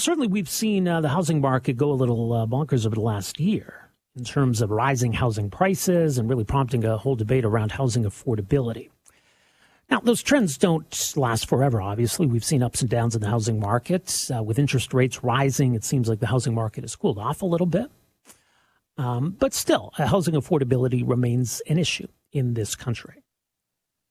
Certainly, we've seen uh, the housing market go a little uh, bonkers over the last year in terms of rising housing prices and really prompting a whole debate around housing affordability. Now, those trends don't last forever, obviously. We've seen ups and downs in the housing market. Uh, with interest rates rising, it seems like the housing market has cooled off a little bit. Um, but still, uh, housing affordability remains an issue in this country.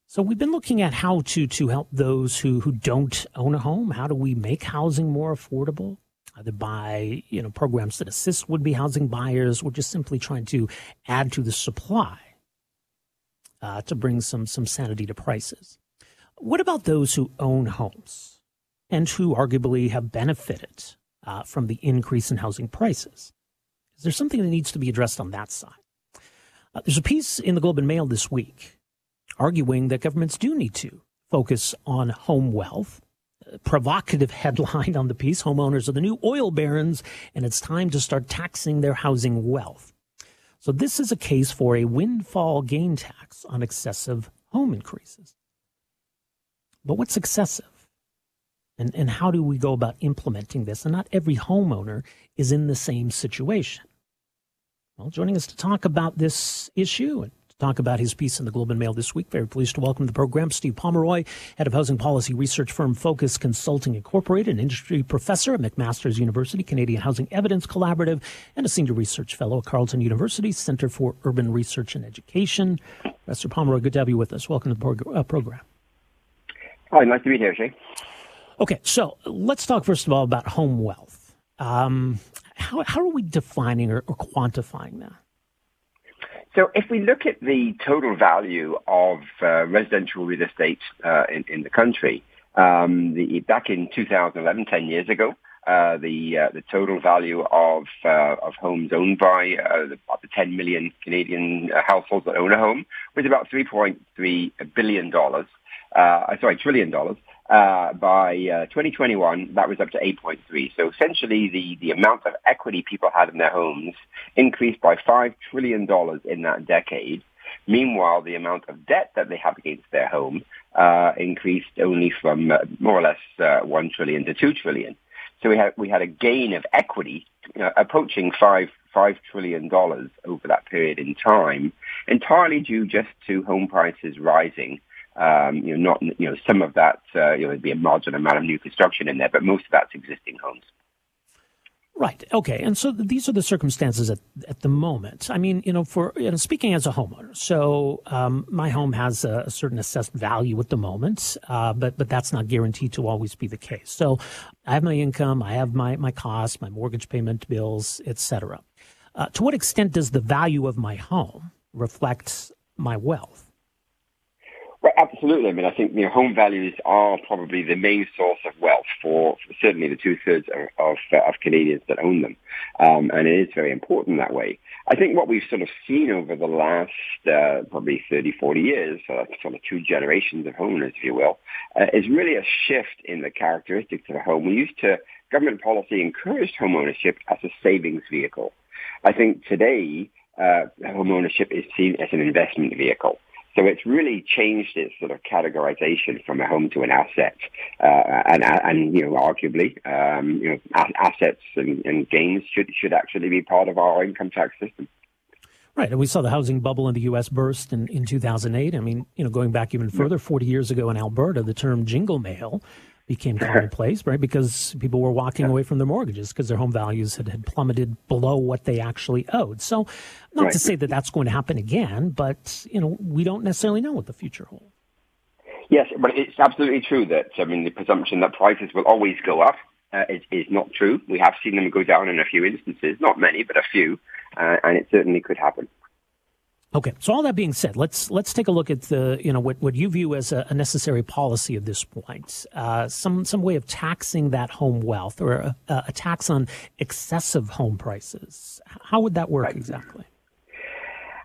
So we've been looking at how to to help those who who don't own a home. How do we make housing more affordable? Either by you know programs that assist would be housing buyers, or just simply trying to add to the supply uh, to bring some some sanity to prices. What about those who own homes and who arguably have benefited uh, from the increase in housing prices? Is there something that needs to be addressed on that side? Uh, there's a piece in the Globe and Mail this week arguing that governments do need to focus on home wealth. Provocative headline on the piece homeowners are the new oil barons, and it's time to start taxing their housing wealth. So, this is a case for a windfall gain tax on excessive home increases. But what's excessive? And, and how do we go about implementing this? And not every homeowner is in the same situation. Well, joining us to talk about this issue and talk about his piece in the Globe and Mail this week. Very pleased to welcome to the program Steve Pomeroy, head of housing policy research firm Focus Consulting Incorporated, an industry professor at McMaster's University, Canadian Housing Evidence Collaborative, and a senior research fellow at Carleton University Center for Urban Research and Education. Professor Pomeroy, good to have you with us. Welcome to the prog- uh, program. Hi, nice to be here, Shay. Okay, so let's talk first of all about home wealth. Um, how, how are we defining or, or quantifying that? So if we look at the total value of uh, residential real estate uh, in, in the country, um, the, back in 2011, 10 years ago, uh, the uh, the total value of uh, of homes owned by uh, the, the 10 million Canadian households that own a home was about 3.3 billion dollars. sorry, trillion dollars. Uh, by uh, 2021, that was up to 8.3. So essentially, the, the amount of equity people had in their homes increased by $5 trillion in that decade. Meanwhile, the amount of debt that they have against their home uh, increased only from uh, more or less uh, 1 trillion to 2 trillion. So we had, we had a gain of equity approaching 5 $5 trillion over that period in time, entirely due just to home prices rising um, you know, not you know some of that uh, you know there'd be a marginal amount of new construction in there, but most of that's existing homes. Right. Okay. And so these are the circumstances at, at the moment. I mean, you know, for you know, speaking as a homeowner, so um, my home has a, a, certain assessed value at the moment, uh, but but that's not guaranteed to always be the case. So I have my income, I have my my costs, my mortgage payment, bills, etc. Uh, to what extent does the value of my home reflect my wealth? Absolutely. I mean, I think you know, home values are probably the main source of wealth for, for certainly the two thirds of of, uh, of, Canadians that own them, um, and it is very important that way. I think what we've sort of seen over the last uh, probably 30, 40 years, uh, sort of two generations of homeowners, if you will, uh, is really a shift in the characteristics of a home. We used to government policy encouraged home ownership as a savings vehicle. I think today uh, home ownership is seen as an investment vehicle. So it's really changed its sort of categorization from a home to an asset, uh, and, and you know, arguably, um, you know, assets and, and gains should should actually be part of our income tax system. Right, and we saw the housing bubble in the U.S. burst in, in 2008. I mean, you know, going back even further, 40 years ago in Alberta, the term jingle mail became commonplace, right? Because people were walking away from their mortgages because their home values had, had plummeted below what they actually owed. So, not right. to say that that's going to happen again, but you know, we don't necessarily know what the future holds. Yes, but it's absolutely true that I mean the presumption that prices will always go up uh, is, is not true. We have seen them go down in a few instances, not many, but a few, uh, and it certainly could happen. Okay, so all that being said, let's let's take a look at the you know what, what you view as a, a necessary policy at this point. Uh, some some way of taxing that home wealth or a, a, tax on excessive home prices. How would that work right. exactly?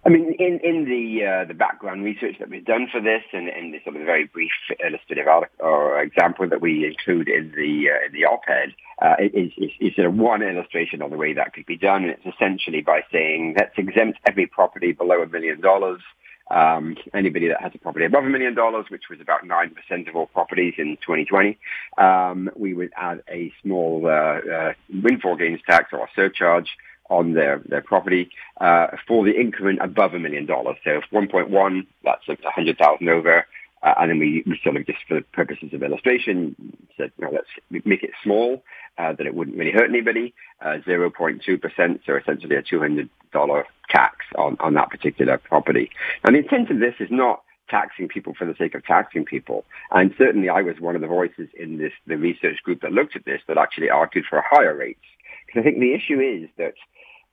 I mean, in in the uh, the background research that we've done for this, and in the sort of very brief illustrative article, or example that we include in the uh, in the op-ed, uh, is, is, is sort of one illustration of the way that could be done. And it's essentially by saying let's exempt every property below a million dollars. Um, anybody that has a property above a million dollars, which was about 9% of all properties in 2020, um, we would add a small uh, uh, windfall gains tax or surcharge on their, their property uh, for the increment above a million dollars. So if 1.1, that's 100,000 over. Uh, and then we, we sort of just for the purposes of illustration said, know, let's make it small, uh, that it wouldn't really hurt anybody. 0.2%, uh, so essentially a $200 tax on, on that particular property. And the intent of this is not taxing people for the sake of taxing people. And certainly I was one of the voices in this, the research group that looked at this that actually argued for a higher rates. I think the issue is that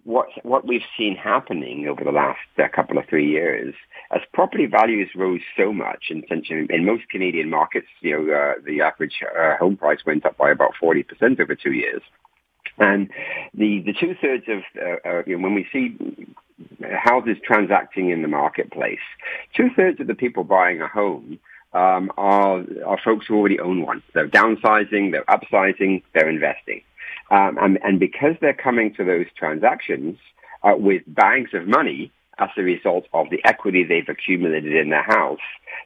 what what we've seen happening over the last uh, couple of three years, as property values rose so much, in, in most Canadian markets, you know, uh, the average uh, home price went up by about forty percent over two years, and the the two thirds of uh, you know, when we see houses transacting in the marketplace, two thirds of the people buying a home um, are are folks who already own one. They're downsizing, they're upsizing, they're investing. Um, and, and, because they're coming to those transactions uh, with bags of money as a result of the equity they've accumulated in their house,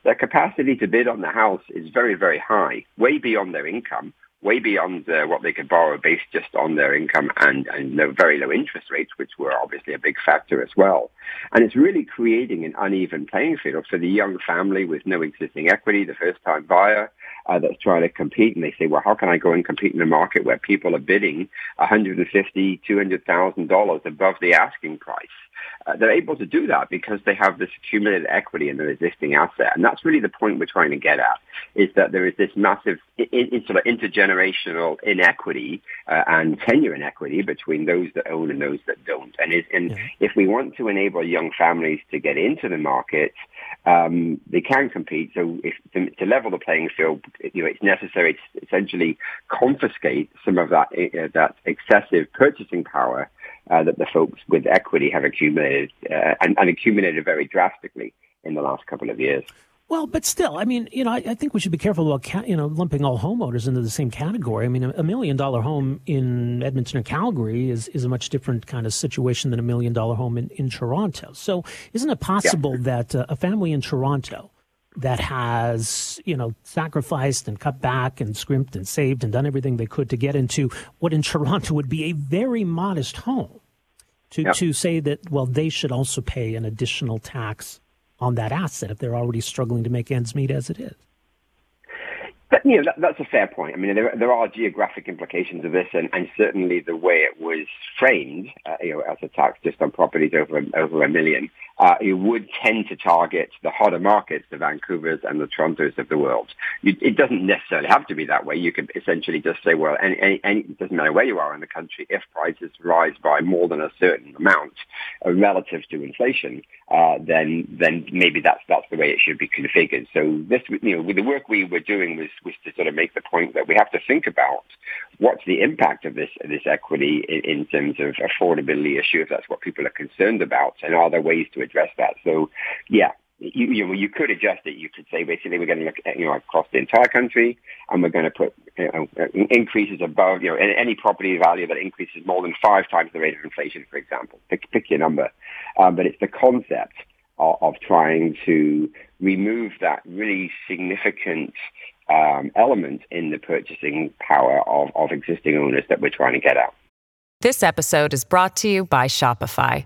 their capacity to bid on the house is very, very high, way beyond their income, way beyond uh, what they could borrow based just on their income and, and no, very low interest rates, which were obviously a big factor as well. And it's really creating an uneven playing field for the young family with no existing equity, the first time buyer uh, that's trying to compete. And they say, well, how can I go and compete in a market where people are bidding $150,000, $200,000 above the asking price? Uh, they're able to do that because they have this accumulated equity in their existing asset. And that's really the point we're trying to get at, is that there is this massive in, in sort of intergenerational inequity uh, and tenure inequity between those that own and those that don't. And, is, and yeah. if we want to enable young families to get into the market, um, they can compete. So if, to, to, level the playing field, you know, it's necessary to essentially confiscate some of that, uh, that excessive purchasing power uh, that the folks with equity have accumulated uh, and, and, accumulated very drastically in the last couple of years. Well, but still, I mean, you know, I, I think we should be careful about, ca- you know, lumping all homeowners into the same category. I mean, a, a, million dollar home in Edmonton or Calgary is, is a much different kind of situation than a million dollar home in, in Toronto. So isn't it possible yeah. that uh, a family in Toronto that has, you know, sacrificed and cut back and scrimped and saved and done everything they could to get into what in Toronto would be a very modest home. To, yep. to say that, well, they should also pay an additional tax on that asset if they're already struggling to make ends meet as it is. But, you know, that, that's a fair point. I mean, there, there are geographic implications of this, and, and certainly the way it was framed, uh, you know, as a tax just on properties over over a million, uh, it would tend to target the hotter markets, the Vancouvers and the Torontos of the world. You, it doesn't necessarily have to be that way. You could essentially just say, well, any, any, any, it doesn't matter where you are in the country, if prices rise by more than a certain amount uh, relative to inflation, uh, then then maybe that's that's the way it should be configured. So this, you know, with the work we were doing was was to sort of make the point that we have to think about what's the impact of this this equity in, in terms of affordability issue, if that's what people are concerned about, and are there ways to address that? So, yeah, you, you, you could adjust it. You could say basically we're going to look at, you know across the entire country, and we're going to put you know, increases above you know any property value that increases more than five times the rate of inflation, for example. Pick, pick your number, um, but it's the concept of, of trying to remove that really significant um, element in the purchasing power of, of existing owners that we're trying to get at. This episode is brought to you by Shopify.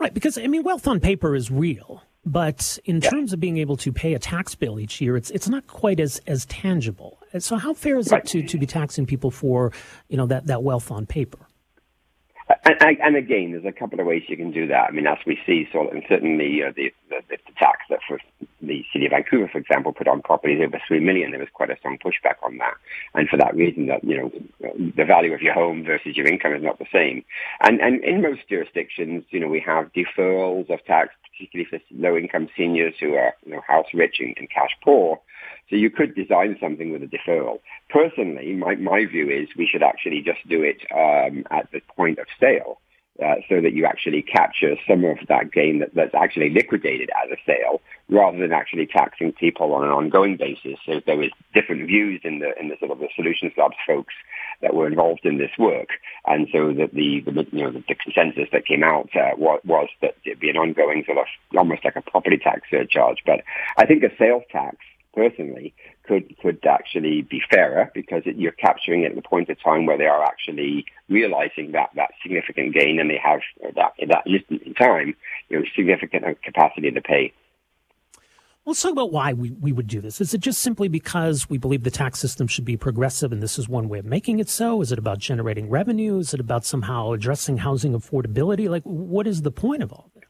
Right, because I mean, wealth on paper is real, but in yeah. terms of being able to pay a tax bill each year, it's it's not quite as as tangible. So, how fair is right. it to to be taxing people for you know that that wealth on paper? And, and, again, there's a couple of ways you can do that. I mean, as we see, sort of, and certainly uh, the, the, the tax that for the city of Vancouver, for example, put on properties over three million, there was quite a strong pushback on that. And for that reason, that you know, the value of your home versus your income is not the same. And and in most jurisdictions, you know, we have deferrals of tax, particularly for low-income seniors who are you know house rich and, and cash poor. So you could design something with a deferral. Personally, my, my view is we should actually just do it um, at the point of sale. Uh, so that you actually capture some of that gain that, that's actually liquidated as a sale, rather than actually taxing people on an ongoing basis. So there was different views in the in the sort of the Solutions Labs folks that were involved in this work, and so that the, the you know the, the, consensus that came out uh, was, was that it'd be an ongoing sort of almost like a property tax surcharge. But I think a sales tax personally could could actually be fairer because it, you're capturing it at the point of time where they are actually realizing that that significant gain and they have that in that instant in time you know significant capacity to pay. Let's talk about why we, we would do this. Is it just simply because we believe the tax system should be progressive and this is one way of making it so? Is it about generating revenue? Is it about somehow addressing housing affordability? Like, what is the point of all this?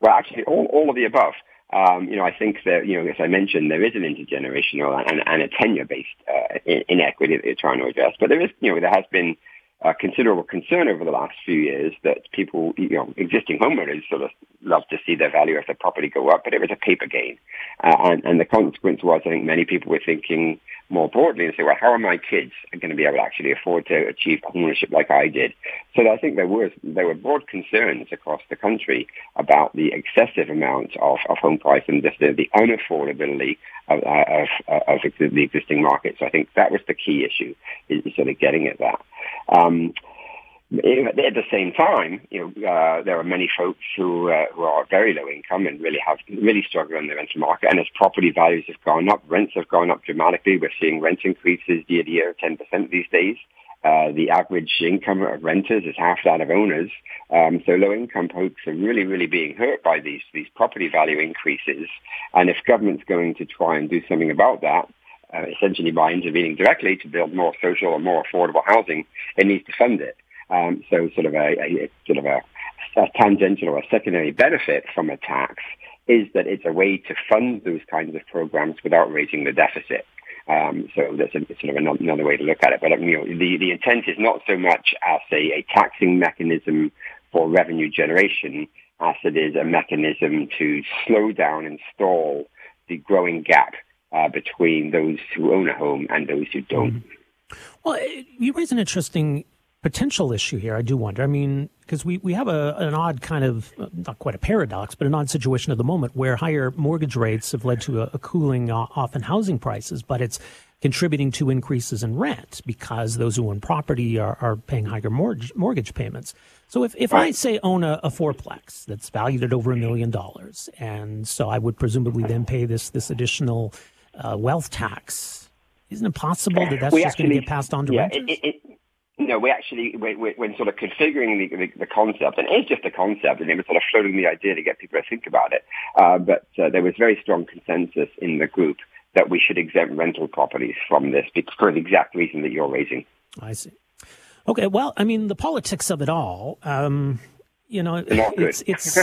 Well, actually, all, all of the above. Um, you know, I think that, you know, as I mentioned, there is an intergenerational and, and a tenure-based uh, inequity that they're trying to address. But there is, you know, there has been uh, considerable concern over the last few years that people, you know, existing homeowners sort of love to see their value of their property go up, but it was a paper gain. Uh, and, and the consequence was, I think many people were thinking more broadly and say, well, how are my kids going to be able to actually afford to achieve ownership like I did? So I think there was there were broad concerns across the country about the excessive amount of, of home price and the, the unaffordability of, of, of, the existing market. So I think that was the key issue, is sort of getting at that. Um, at the same time, you know, uh, there are many folks who uh, who are very low income and really have really struggled in the rental market. And as property values have gone up, rents have gone up dramatically. We're seeing rent increases year to year, ten percent these days. Uh, the average income of renters is half that of owners. Um, so low income folks are really, really being hurt by these these property value increases. And if government's going to try and do something about that, uh, essentially by intervening directly to build more social and more affordable housing, it needs to fund it. Um, so sort of a, a sort of a, a, tangential or a secondary benefit from a tax is that it's a way to fund those kinds of programs without raising the deficit. Um, so that's a, sort of another way to look at it. But you know, the, the intent is not so much as a, a taxing mechanism for revenue generation as it is a mechanism to slow down and stall the growing gap uh, between those who own a home and those who don't. Well, you raise an interesting potential issue here, I do wonder. I mean, because we, we have a, an odd kind of, not quite a paradox, but an odd situation at the moment where higher mortgage rates have led to a, a cooling off in housing prices, but it's contributing to increases in rent because those who own property are, are paying higher mortgage, mortgage payments. So if, if I say own a, a fourplex that's valued at over a million dollars, and so I would presumably then pay this this additional uh, wealth tax, isn't it possible that that's we just going to get passed on to yeah, renters? It, it, no, we actually, when sort of configuring the, the, the, concept, and it's just a concept, and it was sort of floating the idea to get people to think about it, uh, but uh, there was very strong consensus in the group that we should exempt rental properties from this for the exact reason that you're raising. I see. Okay, well, I mean, the politics of it all, um, you know, it's, it's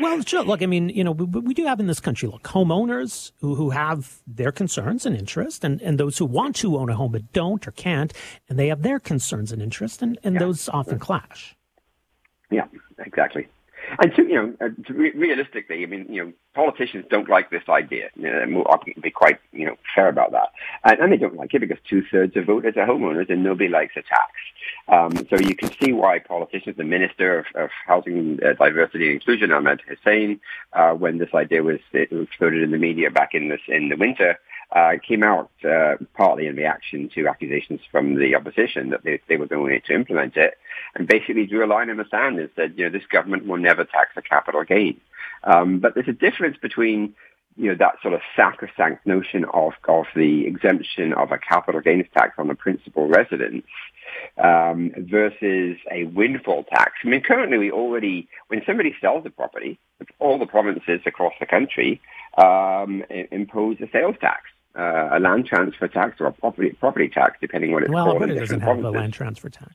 well, sure. Look, I mean, you know, we, we, do have in this country, look, homeowners who, who have their concerns and interest, and, and those who want to own a home but don't or can't, and they have their concerns and interest, and, and yeah. those often clash. Yeah, exactly. And so, you know, uh, re- realistically, I mean, you know, politicians don't like this idea. You know, I can be quite, you know, fair about that. And, and they don't like it because two-thirds of voters are homeowners and nobody likes a tax. Um, so you can see why politicians, the Minister of, of Housing uh, Diversity and Inclusion, Ahmed Hussen, uh, when this idea was, floated in the media back in this in the winter, uh, came out uh, partly in reaction to accusations from the opposition that they, they were going to implement it, and basically drew a line in the sand and said, you know, this government will never tax a capital gain. Um, but there's a difference between you know, that sort of sacrosanct notion of, of the exemption of a capital gains tax on the principal residence um, versus a windfall tax. I mean, currently we already, when somebody sells a property, all the provinces across the country um, impose a sales tax. Uh, a land transfer tax or a property property tax, depending what it's well, called. Well, Alberta doesn't have a land transfer tax.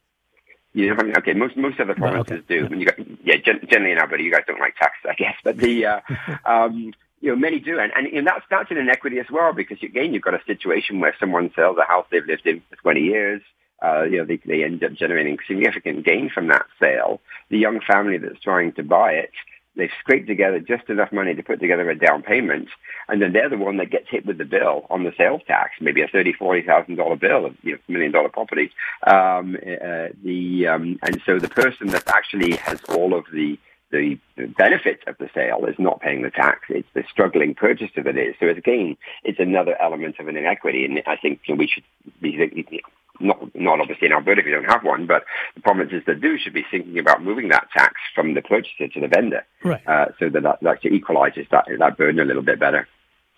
You know, okay, most most other provinces okay. do. Yeah, yeah generally in Alberta, you guys don't like taxes, I guess. But the uh, um, you know, many do, and, and, and that's that's an inequity as well because again, you've got a situation where someone sells a house they've lived in for 20 years. Uh, you know, they, they end up generating significant gain from that sale. The young family that's trying to buy it, they've scraped together just enough money to put together a down payment, and then they're the one that gets hit with the bill on the sales tax, maybe a thirty, forty thousand dollar bill of you know, million dollar property. Um, uh, the um, and so the person that actually has all of the the benefit of the sale is not paying the tax. It's the struggling purchaser that is. So again, it's another element of an inequity. And I think you know, we should be, not, not obviously in Alberta if you don't have one, but the provinces that do should be thinking about moving that tax from the purchaser to the vendor. Right. Uh, so that that actually equalizes that, that burden a little bit better.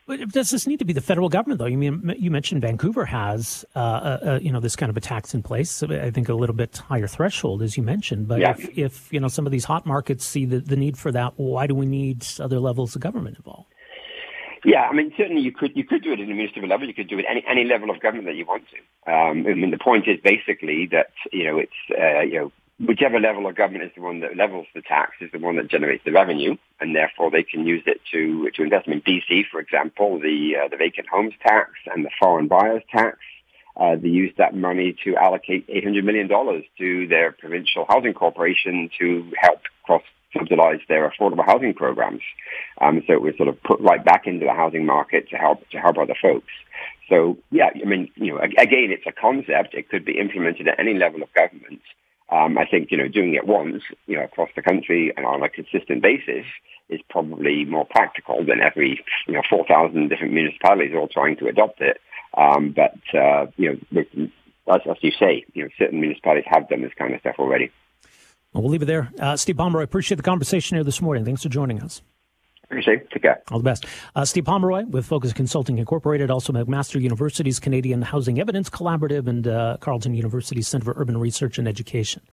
But does this need to be the federal government, though? You mean you mentioned Vancouver has, uh, uh, you know, this kind of a tax in place. I think a little bit higher threshold, as you mentioned. But yeah. if, if you know some of these hot markets see the, the need for that, why do we need other levels of government involved? Yeah, I mean, certainly you could you could do it at a municipal level. You could do it any any level of government that you want to. Um, I mean, the point is basically that you know it's uh, you know whichever level of government is the one that levels the tax is the one that generates the revenue, and therefore they can use it to to invest. in BC, for example, the uh, the vacant homes tax and the foreign buyers tax. Uh, they use that money to allocate $800 million to their provincial housing corporation to help cross subsidize their affordable housing programs. Um, so it was sort of put right back into the housing market to help to help other folks. So yeah, I mean, you know, again, it's a concept. It could be implemented at any level of government. Um, I think, you know, doing it once, you know, across the country and on a consistent basis is probably more practical than every, you know, 4,000 different municipalities all trying to adopt it. Um, but, uh, you know, as, as you say, you know, certain municipalities have done this kind of stuff already. Well, we'll leave it there. Uh, Steve Pomeroy, appreciate the conversation here this morning. Thanks for joining us. Appreciate it. Take care. All the best. Uh, Steve Pomeroy with Focus Consulting Incorporated, also McMaster University's Canadian Housing Evidence Collaborative and uh, Carleton University's Center for Urban Research and Education.